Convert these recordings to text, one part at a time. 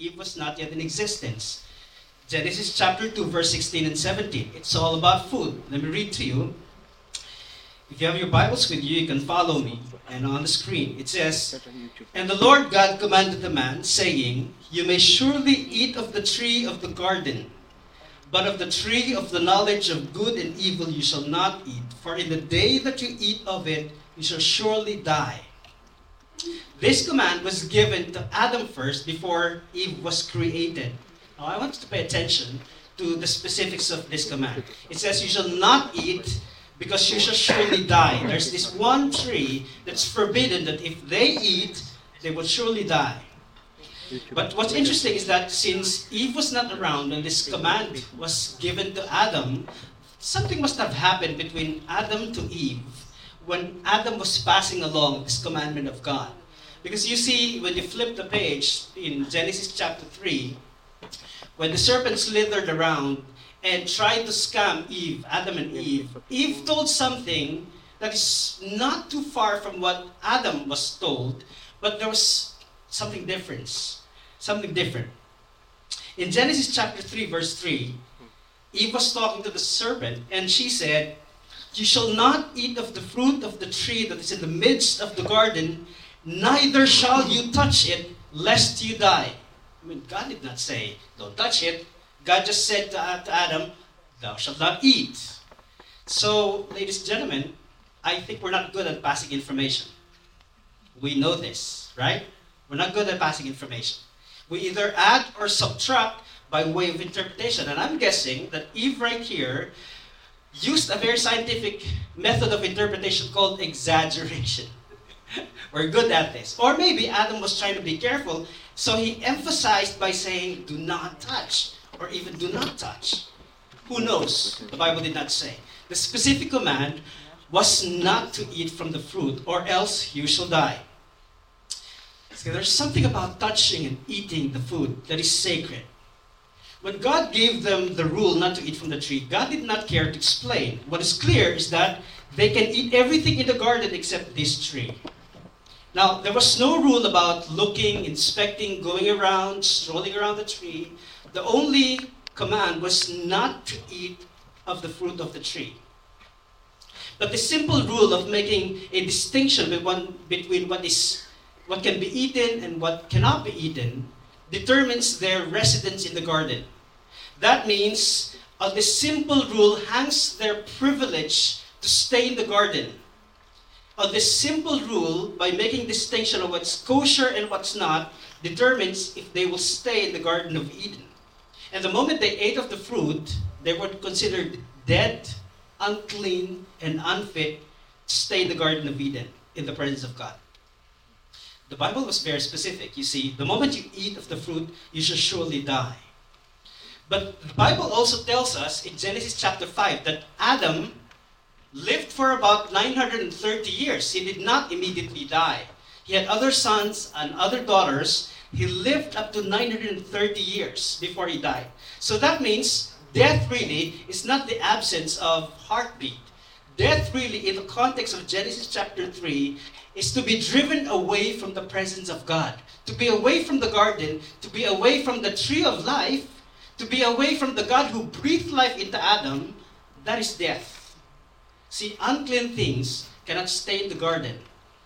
Eve was not yet in existence. Genesis chapter 2, verse 16 and 17. It's all about food. Let me read to you. If you have your Bibles with you, you can follow me. And on the screen, it says, And the Lord God commanded the man, saying, You may surely eat of the tree of the garden, but of the tree of the knowledge of good and evil you shall not eat, for in the day that you eat of it, you shall surely die. This command was given to Adam first before Eve was created. Now I want you to pay attention to the specifics of this command. It says, You shall not eat because you shall surely die. There's this one tree that's forbidden that if they eat, they will surely die. But what's interesting is that since Eve was not around and this command was given to Adam, something must have happened between Adam to Eve when Adam was passing along this commandment of God. Because you see, when you flip the page in Genesis chapter 3, when the serpent slithered around and tried to scam Eve, Adam and Eve, Eve told something that is not too far from what Adam was told, but there was something different. Something different. In Genesis chapter 3, verse 3, Eve was talking to the serpent, and she said, You shall not eat of the fruit of the tree that is in the midst of the garden, neither shall you touch it, lest you die. I mean, God did not say, Don't touch it. God just said to, Adam, Thou shalt not eat. So, ladies and gentlemen, I think we're not good at passing information. We know this, right? We're not good at passing information. We either add or subtract by way of interpretation. And I'm guessing that Eve right here used a very scientific method of interpretation called exaggeration. We're good at this. Or maybe Adam was trying to be careful, so he emphasized by saying, do not touch, or even do not touch. Who knows? The Bible did not say. The specific command was not to eat from the fruit, or else you shall die. So there's something about touching and eating the food that is sacred. When God gave them the rule not to eat from the tree, God did not care to explain. What is clear is that they can eat everything in the garden except this tree. Now, there was no rule about looking, inspecting, going around, strolling around the tree. The only command was not to eat of the fruit of the tree. But the simple rule of making a distinction between what is what can be eaten and what cannot be eaten determines their residence in the garden. That means on this simple rule hangs their privilege to stay in the garden. On this simple rule, by making distinction of what's kosher and what's not, determines if they will stay in the Garden of Eden. And the moment they ate of the fruit, they were considered dead, unclean, and unfit to stay in the Garden of Eden in the presence of God. The Bible was very specific. You see, the moment you eat of the fruit, you shall surely die. But the Bible also tells us in Genesis chapter 5 that Adam lived for about 930 years. He did not immediately die. He had other sons and other daughters. He lived up to 930 years before he died. So that means death really is not the absence of heartbeat. Death really, in the context of Genesis chapter 3, is to be driven away from the presence of God, to be away from the garden, to be away from the tree of life, to be away from the God who breathed life into Adam. That is death. See, unclean things cannot stay in the garden.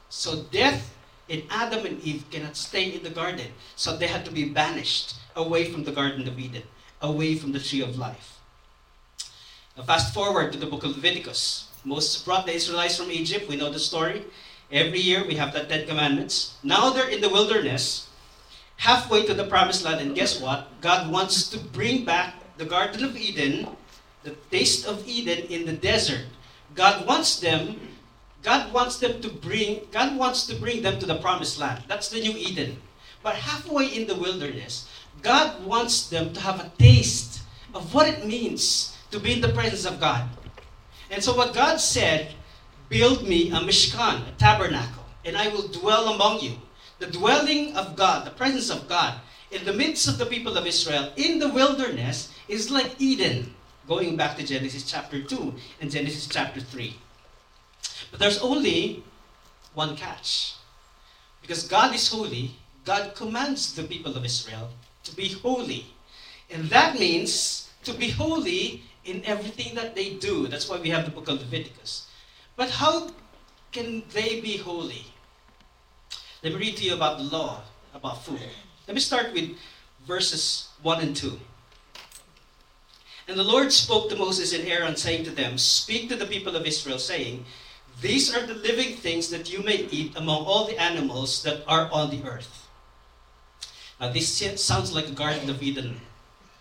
So death in Adam and Eve cannot stay in the garden. So they had to be banished away from the Garden of Eden, away from the tree of life. Now, fast forward to the book of Leviticus. Moses brought the Israelites from Egypt. We know the story. Every year we have the Ten Commandments. Now they're in the wilderness, halfway to the promised land, and guess what? God wants to bring back the Garden of Eden, the taste of Eden in the desert. God wants them, God wants them to bring, God wants to bring them to the promised land. That's the new Eden. But halfway in the wilderness, God wants them to have a taste of what it means to be in the presence of God. And so what God said, build me a mishkan, a tabernacle, and I will dwell among you. The dwelling of God, the presence of God, in the midst of the people of Israel, in the wilderness, is like Eden, going back to Genesis chapter 2 and Genesis chapter 3. But there's only one catch. Because God is holy, God commands the people of Israel to be holy. And that means to be holy in everything that they do. That's why we have the book of Leviticus. But how can they be holy? Let me read to you about the law, about food. Let me start with verses 1 and 2. And the Lord spoke to Moses and Aaron, saying to them, Speak to the people of Israel, saying, These are the living things that you may eat among all the animals that are on the earth. Now, this sounds like the Garden of Eden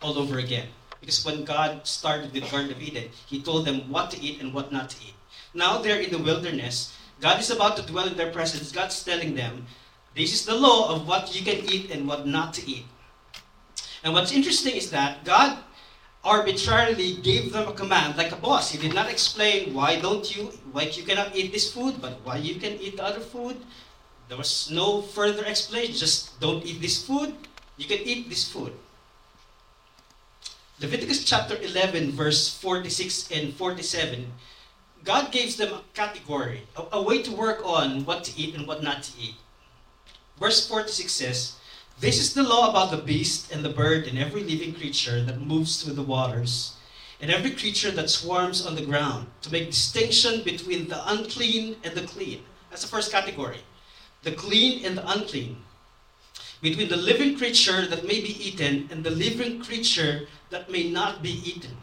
all over again. Because when God started the Garden of Eden, He told them what to eat and what not to eat. Now they're in the wilderness. God is about to dwell in their presence. God's telling them, this is the law of what you can eat and what not to eat. And what's interesting is that God arbitrarily gave them a command like a boss. He did not explain why don't you, why you cannot eat this food, but why you can eat the other food. There was no further explanation. Just don't eat this food. You can eat this food. Leviticus chapter 11, verse 46 and 47, God gives them a category, a, a, way to work on what to eat and what not to eat. Verse 46 says, This is the law about the beast and the bird and every living creature that moves through the waters, and every creature that swarms on the ground, to make distinction between the unclean and the clean. That's the first category. The clean and the unclean between the living creature that may be eaten and the living creature that may not be eaten.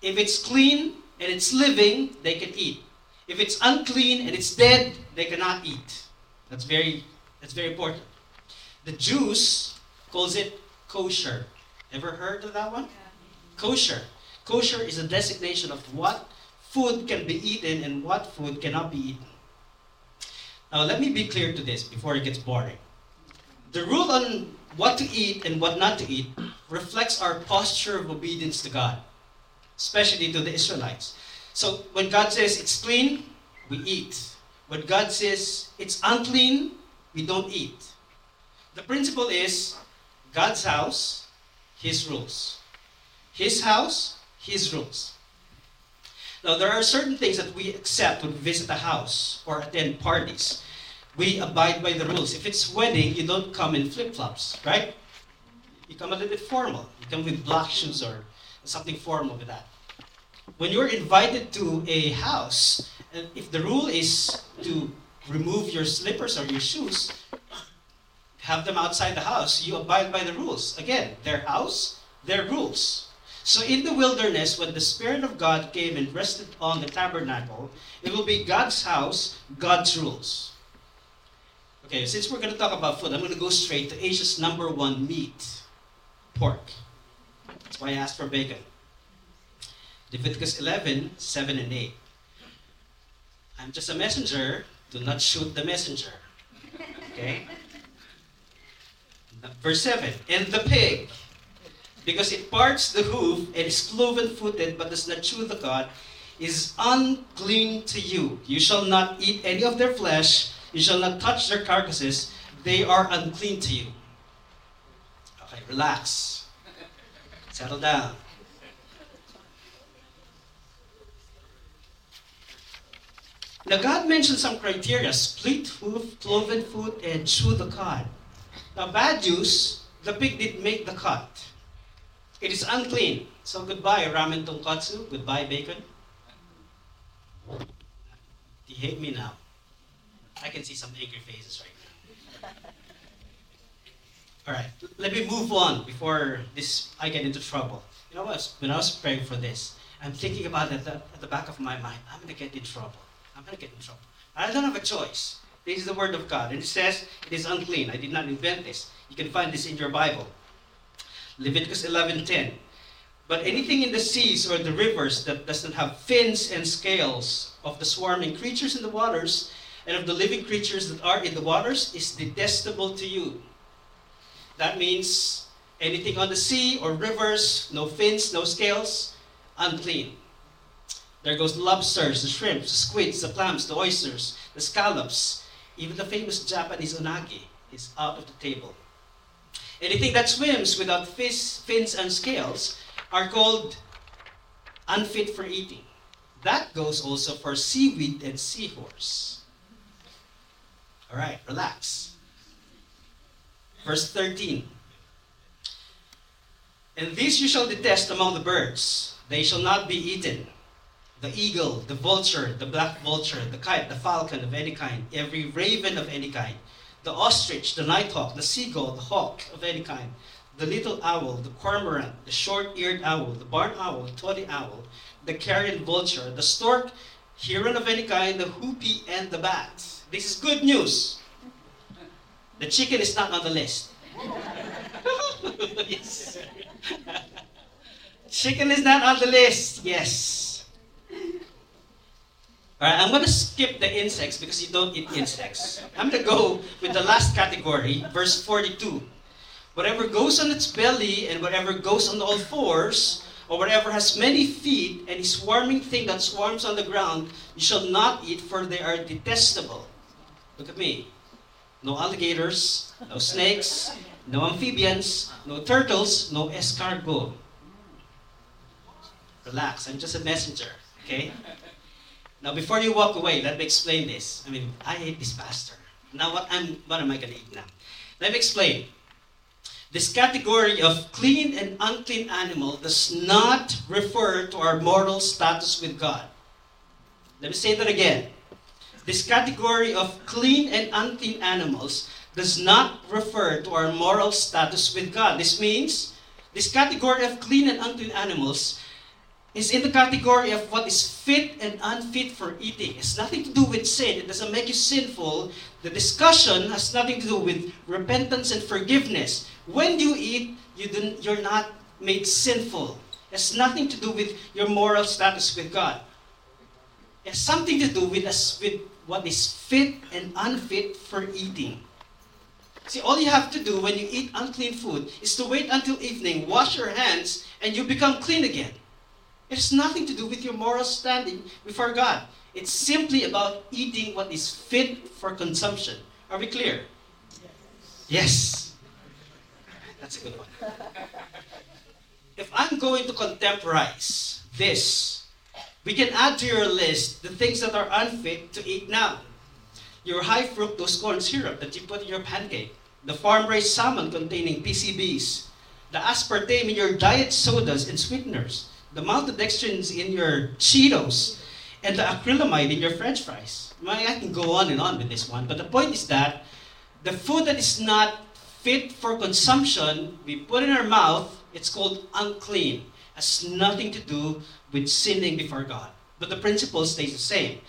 If it's clean and it's living, they can eat. If it's unclean and it's dead, they cannot eat. That's very that's very important. The Jews calls it kosher. Ever heard of that one? Yeah. Kosher. Kosher is a designation of what food can be eaten and what food cannot be eaten. Now let me be clear to this before it gets boring. The rule on what to eat and what not to eat reflects our posture of obedience to God, especially to the Israelites. So when God says it's clean, we eat. When God says it's unclean, we don't eat. The principle is God's house, His rules. His house, His rules. Now, there are certain things that we accept when we visit a house or attend parties we abide by the rules. If it's wedding, you don't come in flip-flops, right? You come a little bit formal. You come with black shoes or something formal with that. When you're invited to a house, and if the rule is to remove your slippers or your shoes, have them outside the house, you abide by the rules. Again, their house, their rules. So in the wilderness, when the Spirit of God came and rested on the tabernacle, it will be God's house, God's rules. Okay, since we're going to talk about food, I'm going to go straight to Asia's number one meat pork. That's why I asked for bacon. Leviticus 11, 7 and 8. I'm just a messenger. Do not shoot the messenger. Okay? Verse 7. And the pig, because it parts the hoof and is cloven footed but does not chew the cud, is unclean to you. You shall not eat any of their flesh you shall not touch their carcasses. They are unclean to you. Okay, relax. Settle down. Now, God mentioned some criteria split hoof, cloven foot, and chew the cud. Now, bad news the pig did make the cut. It is unclean. So, goodbye, ramen tonkatsu. Goodbye, bacon. You hate me now. I can see some angry faces right. All right, let me move on before this I get into trouble. You know what? When I was praying for this, I'm thinking about it at the, back of my mind. I'm going to get in trouble. I'm going to get in trouble. I don't have a choice. This is the word of God, and it says it is unclean. I did not invent this. You can find this in your Bible. Leviticus 11:10. But anything in the seas or the rivers that does not have fins and scales of the swarming creatures in the waters and of the living creatures that are in the waters is detestable to you. That means anything on the sea or rivers, no fins, no scales, unclean. There goes the lobsters, the shrimps, the squids, the clams, the oysters, the scallops, even the famous Japanese unagi is out of the table. Anything that swims without fish, fins and scales are called unfit for eating. That goes also for seaweed and seahorse. All right, relax. Verse 13. And these you shall detest among the birds, they shall not be eaten. The eagle, the vulture, the black vulture, the kite, the falcon of any kind, every raven of any kind, the ostrich, the nighthawk, the seagull, the hawk of any kind, the little owl, the cormorant, the short-eared owl, the barn owl, the tawny owl, the carrion vulture, the stork, heron of any kind, the hoopoe, and the bat. This is good news. The chicken is not on the list. yes. Chicken is not on the list. Yes. Alright, I'm going to skip the insects because you don't eat insects. I'm going to go with the last category, verse 42. Whatever goes on its belly and whatever goes on all fours, or whatever has many feet, any swarming thing that swarms on the ground, you shall not eat, for they are detestable. Look at me. No alligators, no snakes, no amphibians, no turtles, no escargot. Relax, I'm just a messenger, okay? Now, before you walk away, let me explain this. I mean, I hate this pastor. Now, what, I'm, what am I going to eat now? Let me explain. This category of clean and unclean animal does not refer to our moral status with God. Let me say that again. This category of clean and unclean animals does not refer to our moral status with God. This means this category of clean and unclean animals is in the category of what is fit and unfit for eating. It has nothing to do with sin. It doesn't make you sinful. The discussion has nothing to do with repentance and forgiveness. When you eat, you do, you're not made sinful. It has nothing to do with your moral status with God. It has something to do with, us, with what is fit and unfit for eating. See, all you have to do when you eat unclean food is to wait until evening, wash your hands, and you become clean again. It has nothing to do with your moral standing before God. It's simply about eating what is fit for consumption. Are we clear? Yes. That's a good one. If I'm going to contemporize this, we can add to your list the things that are unfit to eat now your high fructose corn syrup that you put in your pancake, the farm-raised salmon containing PCBs, the aspartame in your diet sodas and sweeteners, the maltodextrins in your Cheetos, and the acrylamide in your french fries. I can go on and on with this one, but the point is that the food that is not fit for consumption, we put in our mouth, it's called unclean. Has nothing to do with sinning before God. But the principle stays the same.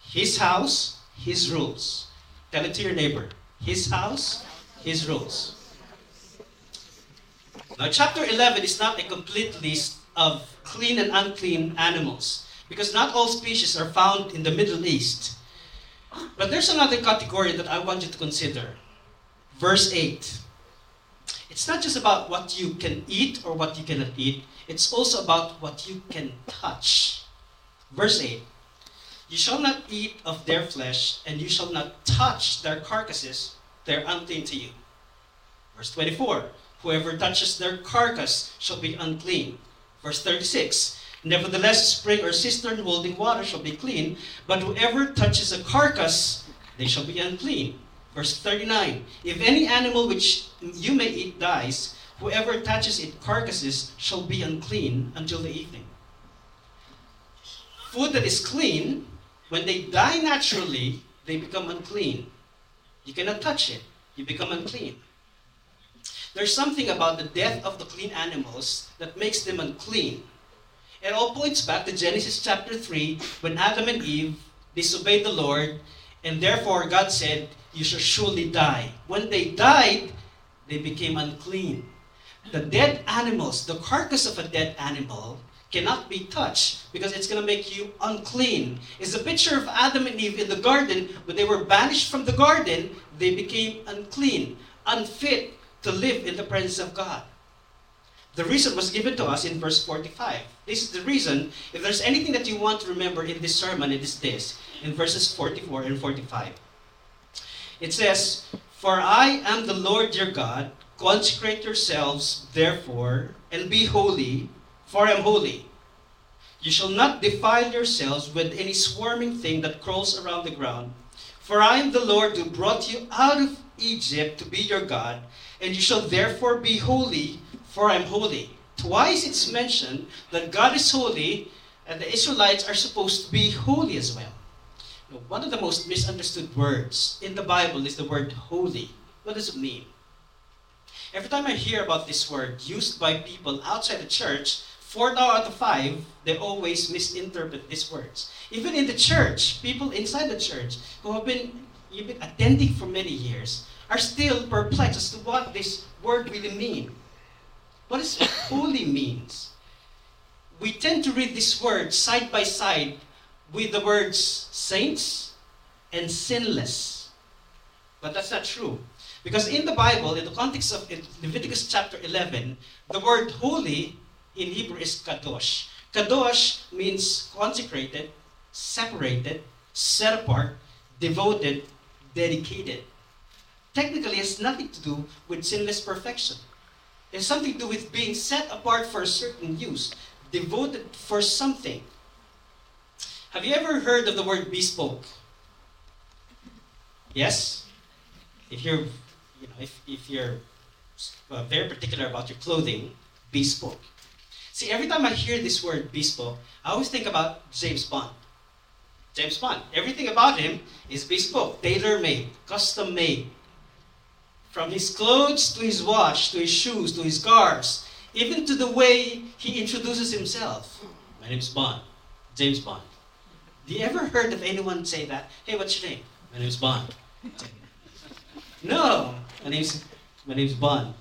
His house, his rules. Tell it to your neighbor. His house, His rules. Now, chapter 11 is not a complete list of clean and unclean animals because not all species are found in the Middle East. But there's another category that I want you to consider. Verse 8. It's not just about what you can eat or what you cannot eat, it's also about what you can touch. Verse 8 you shall not eat of their flesh, and you shall not touch their carcasses, they're unclean to you. Verse 24 Whoever touches their carcass shall be unclean. Verse 36 Nevertheless, spring or cistern holding water shall be clean, but whoever touches a carcass, they shall be unclean. Verse 39 If any animal which you may eat dies, whoever touches its carcasses shall be unclean until the evening. Food that is clean when they die naturally, they become unclean. You cannot touch it. You become unclean. There's something about the death of the clean animals that makes them unclean. It all points back to Genesis chapter 3 when Adam and Eve disobeyed the Lord, and therefore God said, You shall surely die. When they died, they became unclean. The dead animals, the carcass of a dead animal, cannot be touched because it's going to make you unclean. It's a picture of Adam and Eve in the garden. When they were banished from the garden, they became unclean, unfit to live in the presence of God. The reason was given to us in verse 45. This is the reason. If there's anything that you want to remember in this sermon, it is this in verses 44 and 45. It says, For I am the Lord your God. Consecrate yourselves, therefore, and be holy, for I am holy. You shall not defile yourselves with any swarming thing that crawls around the ground. For I am the Lord who brought you out of Egypt to be your God. and you shall therefore be holy, for I am holy. Twice it's mentioned that God is holy, and the Israelites are supposed to be holy as well. Now, one of the most misunderstood words in the Bible is the word holy. What does it mean? Every time I hear about this word used by people outside the church, four out of five, they always misinterpret these words. Even in the church, people inside the church who have been, you've been attending for many years are still perplexed as to what this word really means. What does holy means? We tend to read this word side by side with the words saints and sinless. But that's not true. Because in the Bible, in the context of Leviticus chapter 11, the word holy in Hebrew is kadosh. Kadosh means consecrated, separated, set apart, devoted, dedicated. Technically, it has nothing to do with sinless perfection. It has something to do with being set apart for a certain use, devoted for something. Have you ever heard of the word bespoke? Yes? If you're, you know, if, if you're uh, very particular about your clothing, bespoke. See, every time I hear this word bespoke, I always think about James Bond. James Bond. Everything about him is bespoke, tailor made, custom made. From his clothes to his watch, to his shoes, to his cars, even to the way he introduces himself. My name's Bond, James Bond. Do you ever heard of anyone say that? Hey, what's your name? My name's Bond. No, my name's my name's Bond.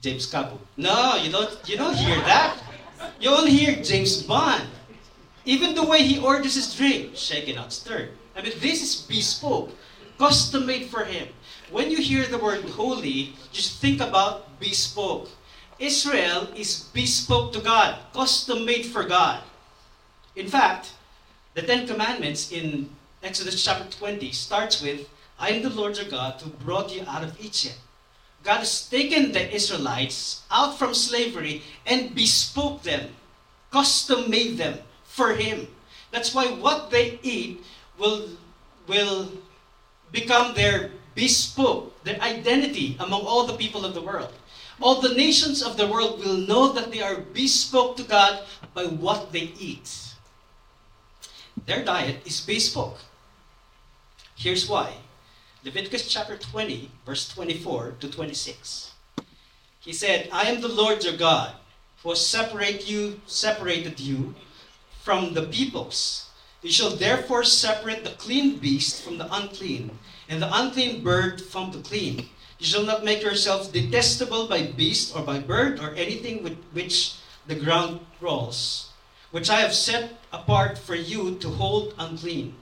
James Capo. No, you don't you don't hear that. You only hear James Bond. Even the way he orders his drink, shaken not stirred. I mean, this is bespoke, custom made for him. When you hear the word holy, just think about bespoke. Israel is bespoke to God, custom made for God. In fact, the Ten Commandments in Exodus chapter 20 starts with, I am the Lord your God who brought you out of Egypt. God has taken the Israelites out from slavery and bespoke them, custom made them for Him. That's why what they eat will, will become their bespoke, their identity among all the people of the world. All the nations of the world will know that they are bespoke to God by what they eat. Their diet is bespoke. Here's why. Leviticus chapter 20, verse 24 to 26. He said, I am the Lord your God, who has separate you, separated you from the peoples. You shall therefore separate the clean beast from the unclean, and the unclean bird from the clean. You shall not make yourselves detestable by beast or by bird or anything with which the ground crawls, which I have set apart for you to hold unclean.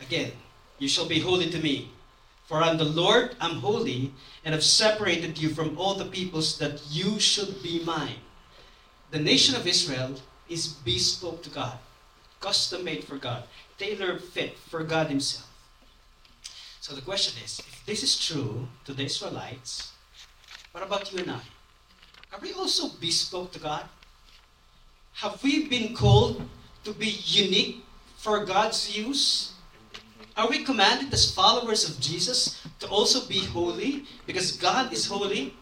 Again, you shall be holy to me. For I am the Lord, I'm holy, and have separated you from all the peoples that you should be mine. The nation of Israel is bespoke to God, custom made for God, tailor fit for God Himself. So the question is if this is true to the Israelites, what about you and I? Are we also bespoke to God? Have we been called to be unique for God's use? Are we commanded as followers of Jesus to also be holy because God is holy?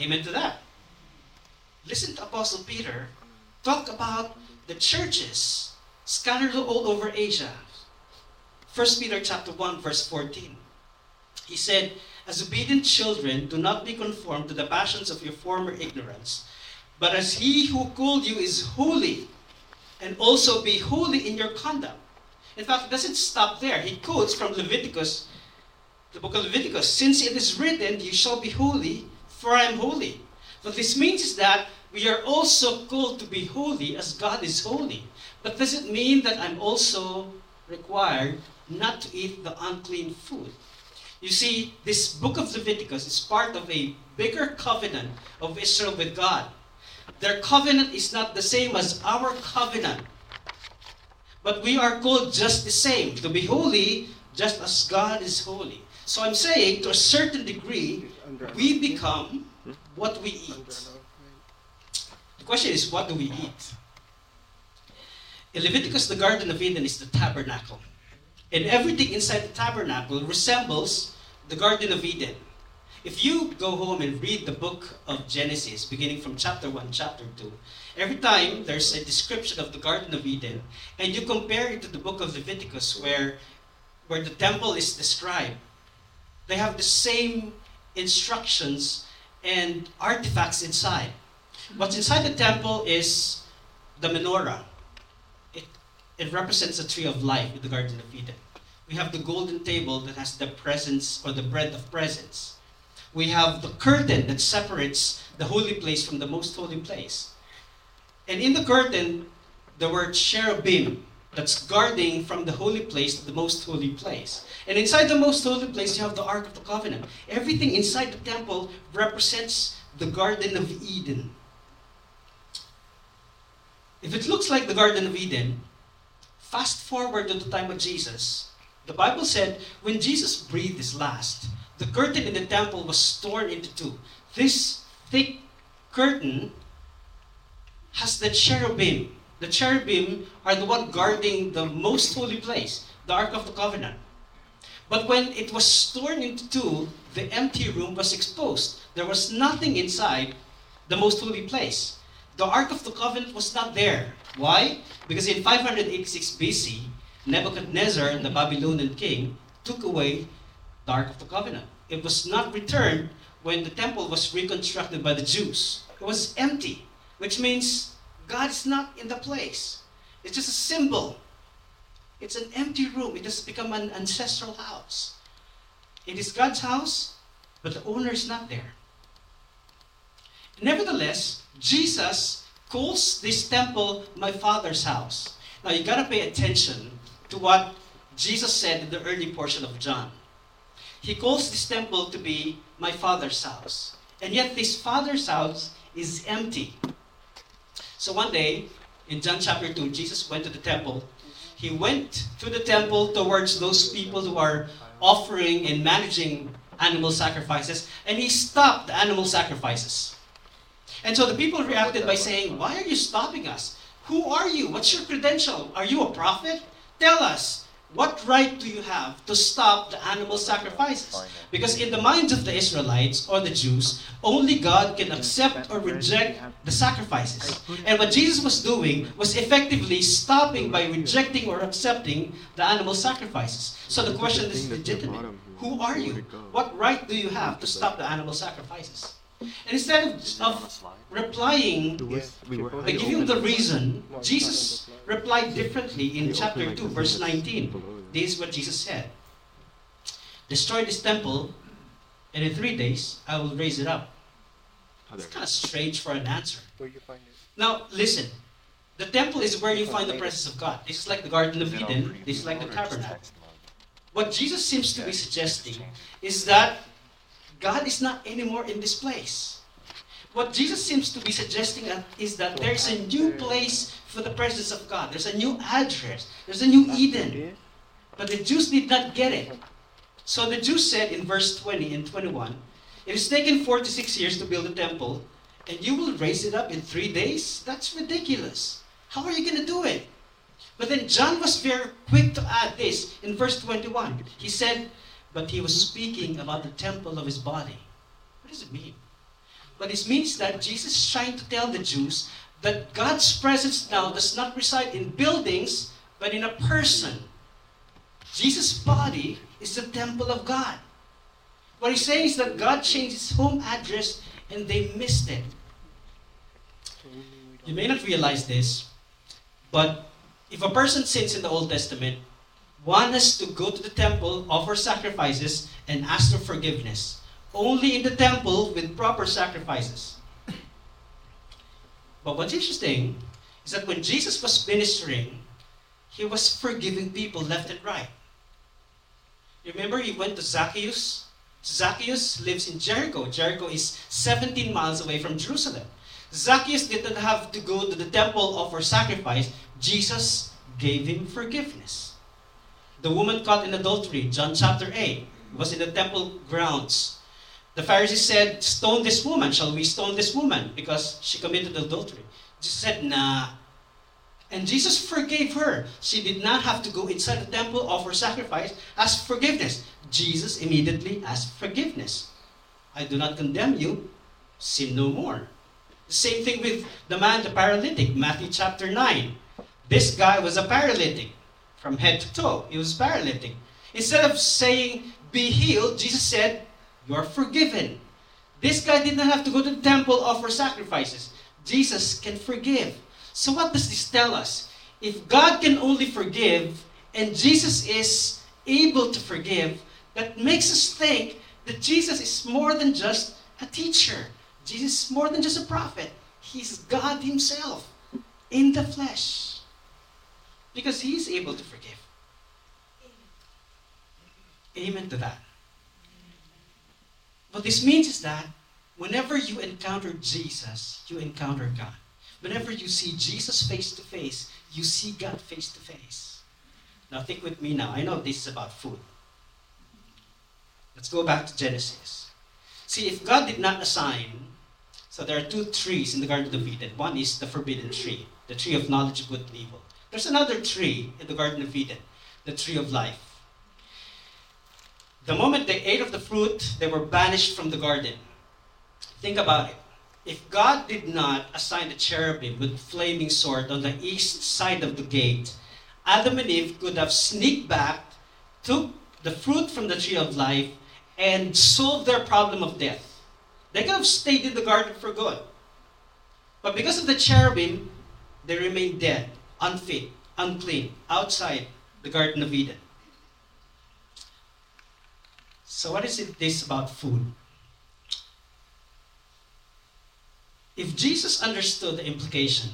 Amen to that. Listen to Apostle Peter talk about the churches scattered all over Asia. 1 Peter chapter 1 verse 14. He said, As obedient children, do not be conformed to the passions of your former ignorance, but as he who called you is holy, and also be holy in your conduct. In fact, it doesn't stop there. He quotes from Leviticus, the book of Leviticus, since it is written, You shall be holy, for I am holy. What this means is that we are also called to be holy as God is holy. But does it mean that I'm also required not to eat the unclean food? You see, this book of Leviticus is part of a bigger covenant of Israel with God. Their covenant is not the same as our covenant. But we are called just the same, to be holy just as God is holy. So I'm saying, to a certain degree, we become what we eat. The question is, what do we eat? In Leviticus, the Garden of Eden is the tabernacle. And everything inside the tabernacle resembles the Garden of Eden. If you go home and read the book of Genesis, beginning from chapter 1, chapter 2, every time there's a description of the Garden of Eden, and you compare it to the book of Leviticus, where, where the temple is described, they have the same instructions and artifacts inside. What's mm-hmm. inside the temple is the menorah. It, it represents the tree of life in the Garden of Eden. We have the golden table that has the presence or the bread of presence we have the curtain that separates the holy place from the most holy place. And in the curtain, the word cherubim that's guarding from the holy place to the most holy place. And inside the most holy place, you have the Ark of the Covenant. Everything inside the temple represents the Garden of Eden. If it looks like the Garden of Eden, fast forward to the time of Jesus. The Bible said when Jesus breathed his last, the curtain in the temple was torn into two. This thick curtain has the cherubim. The cherubim are the one guarding the most holy place, the Ark of the Covenant. But when it was torn into two, the empty room was exposed. There was nothing inside the most holy place. The Ark of the Covenant was not there. Why? Because in 586 BC, Nebuchadnezzar, the Babylonian king, took away the Ark of the Covenant. It was not returned when the temple was reconstructed by the Jews. It was empty, which means God is not in the place. It's just a symbol. It's an empty room. It has become an ancestral house. It is God's house, but the owner is not there. Nevertheless, Jesus calls this temple my father's house. Now you gotta pay attention to what Jesus said in the early portion of John. He calls this temple to be my father's house. And yet, this father's house is empty. So one day, in John chapter 2, Jesus went to the temple. He went to the temple towards those people who are offering and managing animal sacrifices, and he stopped the animal sacrifices. And so the people reacted by saying, Why are you stopping us? Who are you? What's your credential? Are you a prophet? Tell us. What right do you have to stop the animal sacrifices? Because in the minds of the Israelites or the Jews, only God can accept or reject the sacrifices. And what Jesus was doing was effectively stopping by rejecting or accepting the animal sacrifices. So the question is legitimate. Who are you? What right do you have to stop the animal sacrifices? And instead of replying by giving the reason, Jesus replied differently in chapter 2, verse 19. This is what Jesus said Destroy this temple, and in three days I will raise it up. It's kind of strange for an answer. Where you find it? Now, listen. The temple is where you find the presence of God. This is like the Garden of Eden. This is like the tabernacle. What Jesus seems to be suggesting is that God is not anymore in this place. What Jesus seems to be suggesting is that there's a new place for the presence of God. There's a new address. There's a new Eden. But the Jews did not get it. So the Jews said in verse 20 and 21, It has taken 46 years to build a temple, and you will raise it up in three days? That's ridiculous. How are you going to do it? But then John was very quick to add this in verse 21. He said, but he was speaking about the temple of his body. What does it mean? But it means that Jesus is trying to tell the Jews that God's presence now does not reside in buildings, but in a person. Jesus' body is the temple of God. What he's saying is that God changed his home address and they missed it. You may not realize this, but if a person sins in the Old Testament, one has to go to the temple, offer sacrifices, and ask for forgiveness. Only in the temple with proper sacrifices. But what's interesting is that when Jesus was ministering, he was forgiving people left and right. Remember, he went to Zacchaeus. Zacchaeus lives in Jericho. Jericho is 17 miles away from Jerusalem. Zacchaeus did not have to go to the temple offer sacrifice. Jesus gave him forgiveness. The woman caught in adultery, John chapter 8, was in the temple grounds. The Pharisees said, Stone this woman. Shall we stone this woman? Because she committed adultery. Jesus said, Nah. And Jesus forgave her. She did not have to go inside the temple, offer sacrifice, ask forgiveness. Jesus immediately asked forgiveness. I do not condemn you. Sin no more. The same thing with the man, the paralytic, Matthew chapter 9. This guy was a paralytic from head to toe. He was paralytic. Instead of saying, Be healed, Jesus said, You are forgiven. This guy did not have to go to the temple, offer sacrifices. Jesus can forgive. So, what does this tell us? If God can only forgive, and Jesus is able to forgive, that makes us think that Jesus is more than just a teacher. Jesus is more than just a prophet. He's God Himself in the flesh. Because He is able to forgive. Amen to that. What this means is that whenever you encounter Jesus, you encounter God. Whenever you see Jesus face to face, you see God face to face. Now, think with me now. I know this is about food. Let's go back to Genesis. See, if God did not assign, so there are two trees in the Garden of Eden. One is the forbidden tree, the tree of knowledge of good and evil. There's another tree in the Garden of Eden, the tree of life. The moment they ate of the fruit, they were banished from the garden. Think about it. If God did not assign the cherubim with flaming sword on the east side of the gate, Adam and Eve could have sneaked back, took the fruit from the tree of life, and solved their problem of death. They could have stayed in the garden for good. But because of the cherubim, they remained dead, unfit, unclean, outside the Garden of Eden. So, what is it this about food? If Jesus understood the implication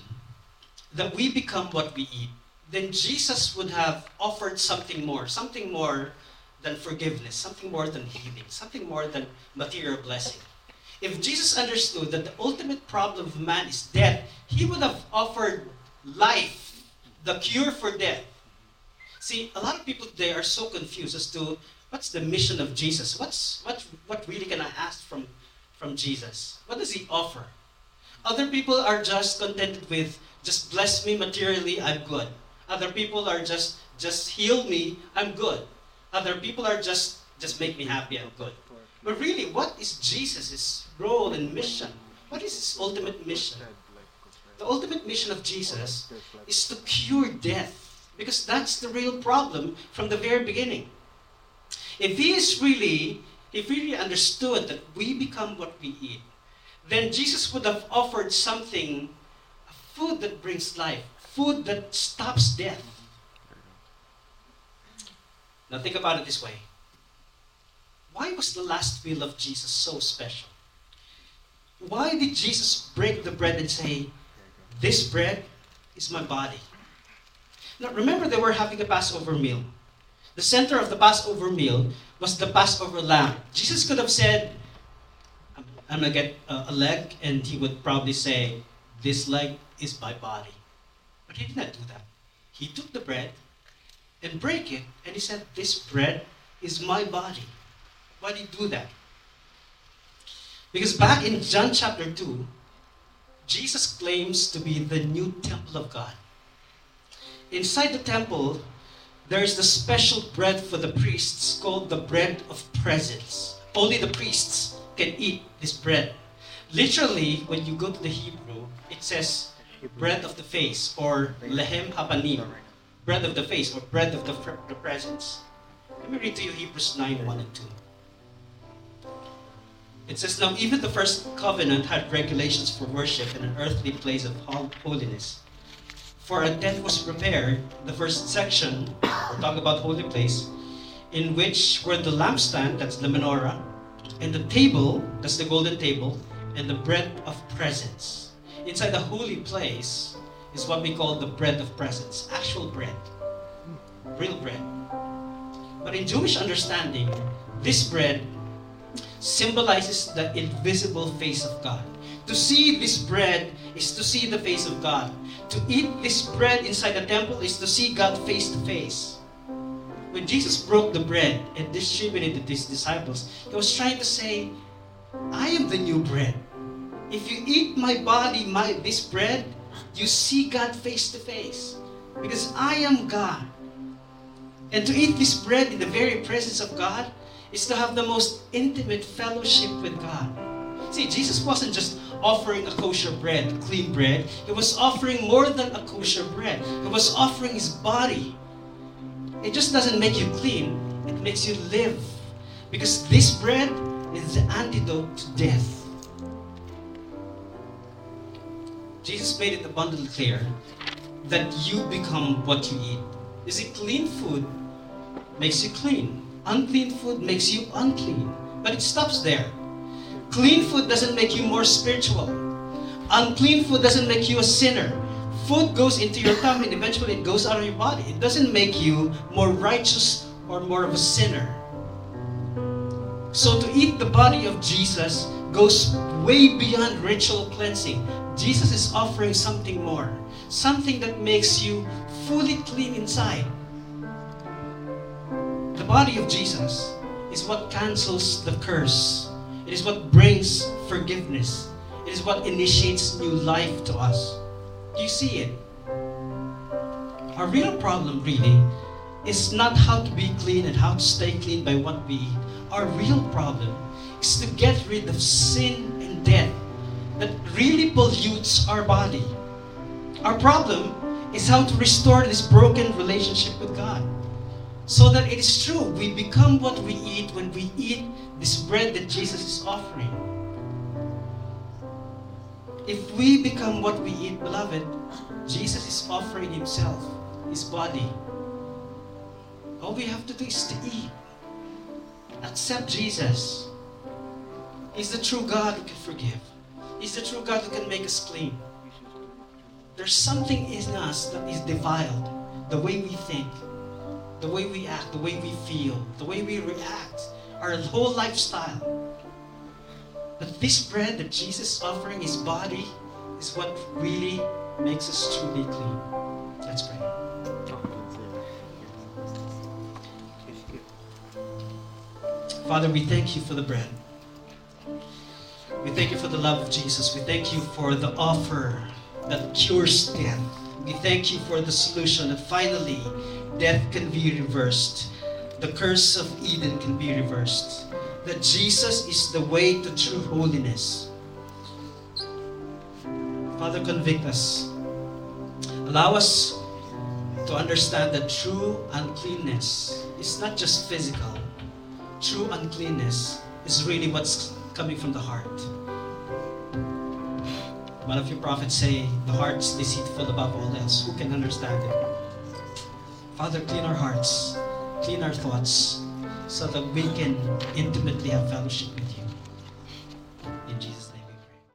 that we become what we eat, then Jesus would have offered something more, something more than forgiveness, something more than healing, something more than material blessing. If Jesus understood that the ultimate problem of man is death, he would have offered life, the cure for death. See, a lot of people today are so confused as to what's the mission of Jesus? What's what what really can I ask from from Jesus? What does he offer? Other people are just contented with just bless me materially, I'm good. Other people are just just heal me, I'm good. Other people are just just make me happy, I'm good. But really, what is Jesus' role and mission? What is his ultimate mission? The ultimate mission of Jesus is to cure death. Because that's the real problem from the very beginning. If he is really, if he really understood that we become what we eat, then Jesus would have offered something, food that brings life, food that stops death. Now think about it this way. Why was the last meal of Jesus so special? Why did Jesus break the bread and say, This bread is my body? Now remember, they were having a Passover meal. The center of the Passover meal was the Passover lamb. Jesus could have said, I'm going to get a leg, and he would probably say, This leg is my body. But he did not do that. He took the bread and break it, and he said, This bread is my body. Why did he do that? Because back in John chapter 2, Jesus claims to be the new temple of God. Inside the temple, there is the special bread for the priests called the bread of presence. Only the priests can eat this bread. Literally, when you go to the Hebrew, it says bread of the face or lehem hapanim, bread of the face or bread of the, the presence. Let me read to you Hebrews 9 1 and 2. It says, Now even the first covenant had regulations for worship in an earthly place of holiness. For a tent was prepared, the first section, we're talking about holy place, in which were the lampstand, that's the menorah, and the table, that's the golden table, and the bread of presence. Inside the holy place is what we call the bread of presence, actual bread, real bread. But in Jewish understanding, this bread symbolizes the invisible face of God. To see this bread is to see the face of God. To eat this bread inside the temple is to see God face to face. When Jesus broke the bread and distributed it to his disciples, he was trying to say, I am the new bread. If you eat my body, my this bread, you see God face to face. Because I am God. And to eat this bread in the very presence of God is to have the most intimate fellowship with God. See, Jesus wasn't just offering a kosher bread, clean bread. He was offering more than a kosher bread. He was offering his body. It just doesn't make you clean, it makes you live. Because this bread is the antidote to death. Jesus made it abundantly clear that you become what you eat. You see, clean food makes you clean. Unclean food makes you unclean. But it stops there. Clean food doesn't make you more spiritual. Unclean food doesn't make you a sinner. Food goes into your tummy and eventually it goes out of your body. It doesn't make you more righteous or more of a sinner. So to eat the body of Jesus goes way beyond ritual cleansing. Jesus is offering something more, something that makes you fully clean inside. The body of Jesus is what cancels the curse. It is what brings forgiveness. It is what initiates new life to us. Do you see it? Our real problem, really, is not how to be clean and how to stay clean by what we eat. Our real problem is to get rid of sin and death that really pollutes our body. Our problem is how to restore this broken relationship with God. So that it is true, we become what we eat when we eat this bread that Jesus is offering. If we become what we eat, beloved, Jesus is offering Himself, His body. All we have to do is to eat. Accept Jesus. He's the true God who can forgive. He's the true God who can make us clean. There's something in us that is defiled. The way we think, the way we act, the way we feel, the way we react, our whole lifestyle. But this bread that Jesus is offering, His body, is what really makes us truly clean. Let's pray. Father, we thank you for the bread. We thank you for the love of Jesus. We thank you for the offer that cures death. We thank you for the solution that finally death can be reversed. The curse of Eden can be reversed. That Jesus is the way to true holiness. Father, convict us. Allow us to understand that true uncleanness is not just physical. True uncleanness is really what's coming from the heart. One of your prophets say, the heart's deceitful above all else. Who can understand it? Father, clean our hearts, clean our thoughts, so that we can intimately have fellowship with you.